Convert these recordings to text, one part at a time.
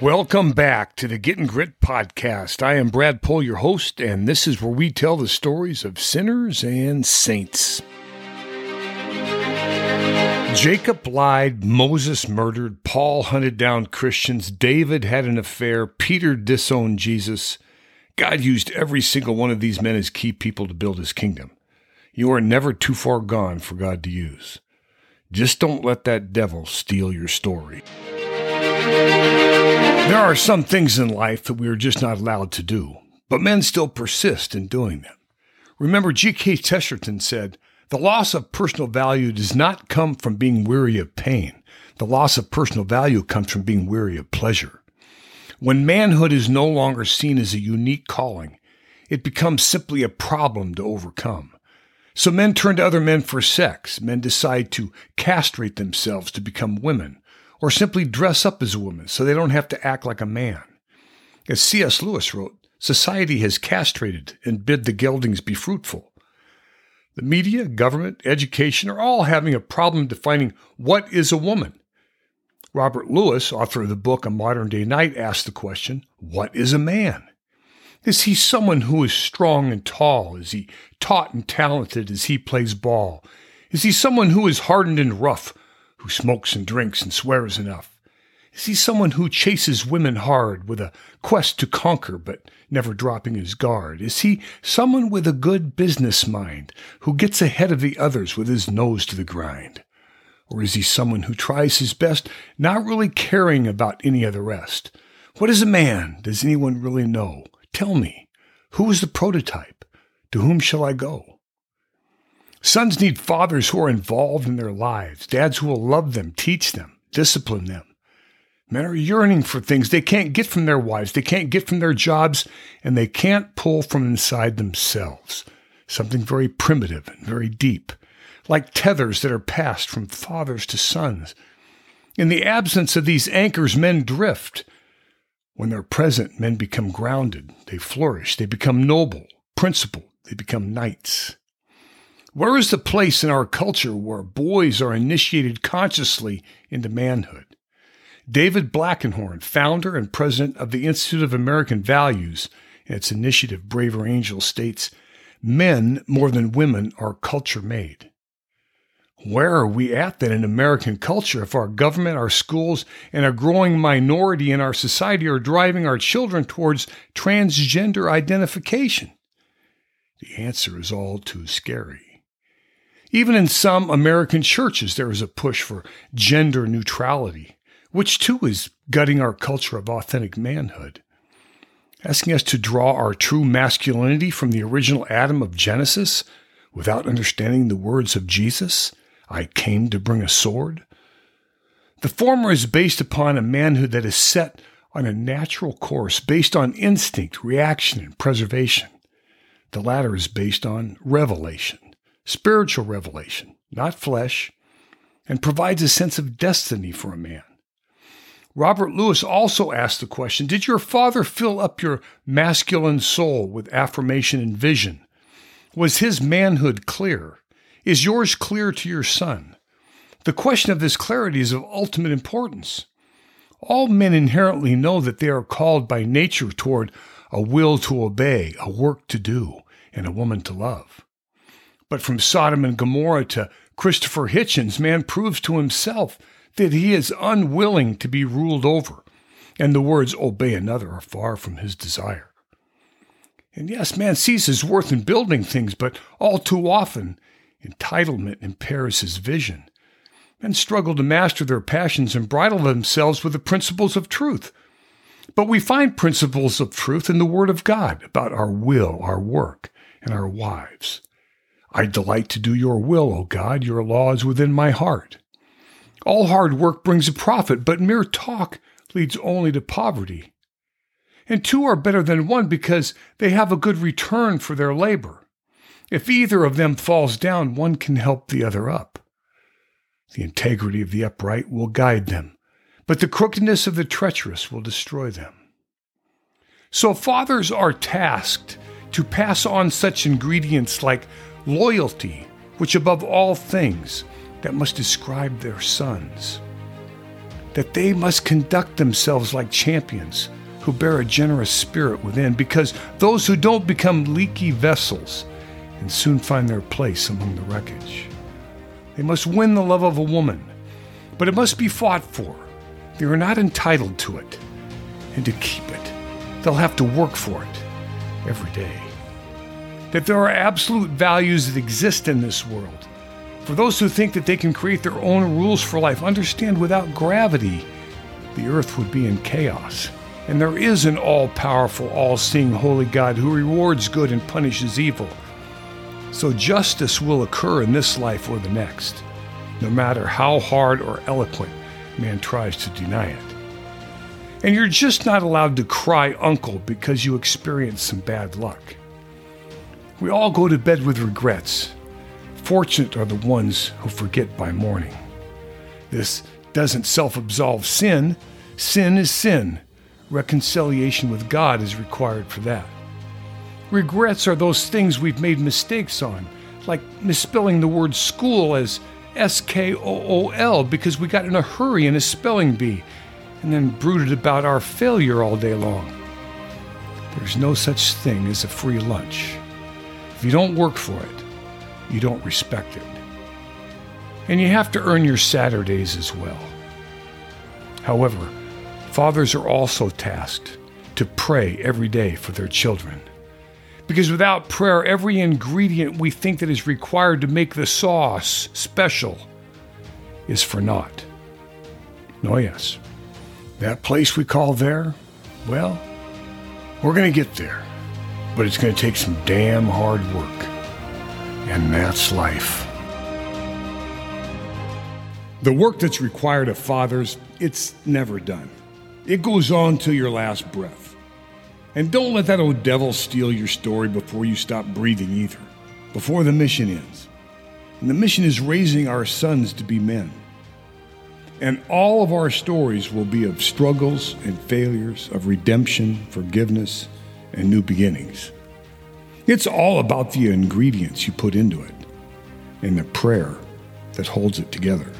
Welcome back to the Getting Grit podcast. I am Brad Pohl, your host, and this is where we tell the stories of sinners and saints. Jacob lied, Moses murdered, Paul hunted down Christians, David had an affair, Peter disowned Jesus. God used every single one of these men as key people to build his kingdom. You are never too far gone for God to use. Just don't let that devil steal your story. There are some things in life that we are just not allowed to do, but men still persist in doing them. Remember, G.K. Chesterton said, The loss of personal value does not come from being weary of pain. The loss of personal value comes from being weary of pleasure. When manhood is no longer seen as a unique calling, it becomes simply a problem to overcome. So men turn to other men for sex. Men decide to castrate themselves to become women or simply dress up as a woman so they don't have to act like a man. As C.S. Lewis wrote, society has castrated and bid the geldings be fruitful. The media, government, education are all having a problem defining what is a woman. Robert Lewis, author of the book A Modern Day Knight, asked the question, What is a man? Is he someone who is strong and tall? Is he taut and talented as he plays ball? Is he someone who is hardened and rough, who smokes and drinks and swears enough? Is he someone who chases women hard with a quest to conquer but never dropping his guard? Is he someone with a good business mind who gets ahead of the others with his nose to the grind? Or is he someone who tries his best, not really caring about any of the rest? What is a man? Does anyone really know? Tell me, who is the prototype? To whom shall I go? Sons need fathers who are involved in their lives, dads who will love them, teach them, discipline them. Men are yearning for things they can't get from their wives, they can't get from their jobs, and they can't pull from inside themselves. Something very primitive and very deep, like tethers that are passed from fathers to sons. In the absence of these anchors, men drift. When they're present, men become grounded, they flourish, they become noble, principled, they become knights. Where is the place in our culture where boys are initiated consciously into manhood? David Blankenhorn, founder and president of the Institute of American Values, and its initiative Braver Angels states, Men more than women are culture made. Where are we at then in American culture if our government, our schools, and a growing minority in our society are driving our children towards transgender identification? The answer is all too scary. Even in some American churches, there is a push for gender neutrality, which too is gutting our culture of authentic manhood, asking us to draw our true masculinity from the original Adam of Genesis without understanding the words of Jesus I came to bring a sword. The former is based upon a manhood that is set on a natural course based on instinct, reaction, and preservation. The latter is based on revelation spiritual revelation, not flesh, and provides a sense of destiny for a man. Robert Lewis also asked the question Did your father fill up your masculine soul with affirmation and vision? Was his manhood clear? Is yours clear to your son? The question of this clarity is of ultimate importance. All men inherently know that they are called by nature toward a will to obey, a work to do, and a woman to love. But from Sodom and Gomorrah to Christopher Hitchens, man proves to himself that he is unwilling to be ruled over, and the words obey another are far from his desire. And yes, man sees his worth in building things, but all too often, entitlement impairs his vision. Men struggle to master their passions and bridle themselves with the principles of truth. But we find principles of truth in the Word of God about our will, our work, and our wives. I delight to do your will, O God. Your law is within my heart. All hard work brings a profit, but mere talk leads only to poverty. And two are better than one because they have a good return for their labor. If either of them falls down, one can help the other up. The integrity of the upright will guide them, but the crookedness of the treacherous will destroy them. So fathers are tasked to pass on such ingredients like loyalty, which above all things that must describe their sons. that they must conduct themselves like champions who bear a generous spirit within, because those who don't become leaky vessels and soon find their place among the wreckage. They must win the love of a woman, but it must be fought for. They are not entitled to it, and to keep it, they'll have to work for it every day. That there are absolute values that exist in this world. For those who think that they can create their own rules for life, understand without gravity, the earth would be in chaos. And there is an all powerful, all seeing, holy God who rewards good and punishes evil. So justice will occur in this life or the next, no matter how hard or eloquent man tries to deny it. And you're just not allowed to cry uncle because you experience some bad luck. We all go to bed with regrets. Fortunate are the ones who forget by morning. This doesn't self absolve sin. Sin is sin. Reconciliation with God is required for that. Regrets are those things we've made mistakes on, like misspelling the word school as S K O O L because we got in a hurry in a spelling bee and then brooded about our failure all day long. There's no such thing as a free lunch. If you don't work for it, you don't respect it. And you have to earn your Saturdays as well. However, fathers are also tasked to pray every day for their children. Because without prayer, every ingredient we think that is required to make the sauce special is for naught. No, yes. That place we call there, well, we're going to get there but it's going to take some damn hard work. And that's life. The work that's required of fathers, it's never done. It goes on till your last breath. And don't let that old devil steal your story before you stop breathing either, before the mission ends. And the mission is raising our sons to be men. And all of our stories will be of struggles and failures, of redemption, forgiveness, and new beginnings. It's all about the ingredients you put into it and the prayer that holds it together.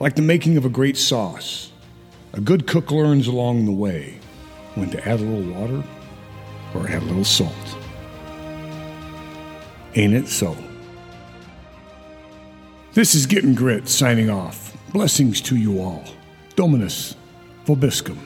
Like the making of a great sauce, a good cook learns along the way when to add a little water or add a little salt. Ain't it so? This is Getting Grit signing off. Blessings to you all. Dominus Vobiscum.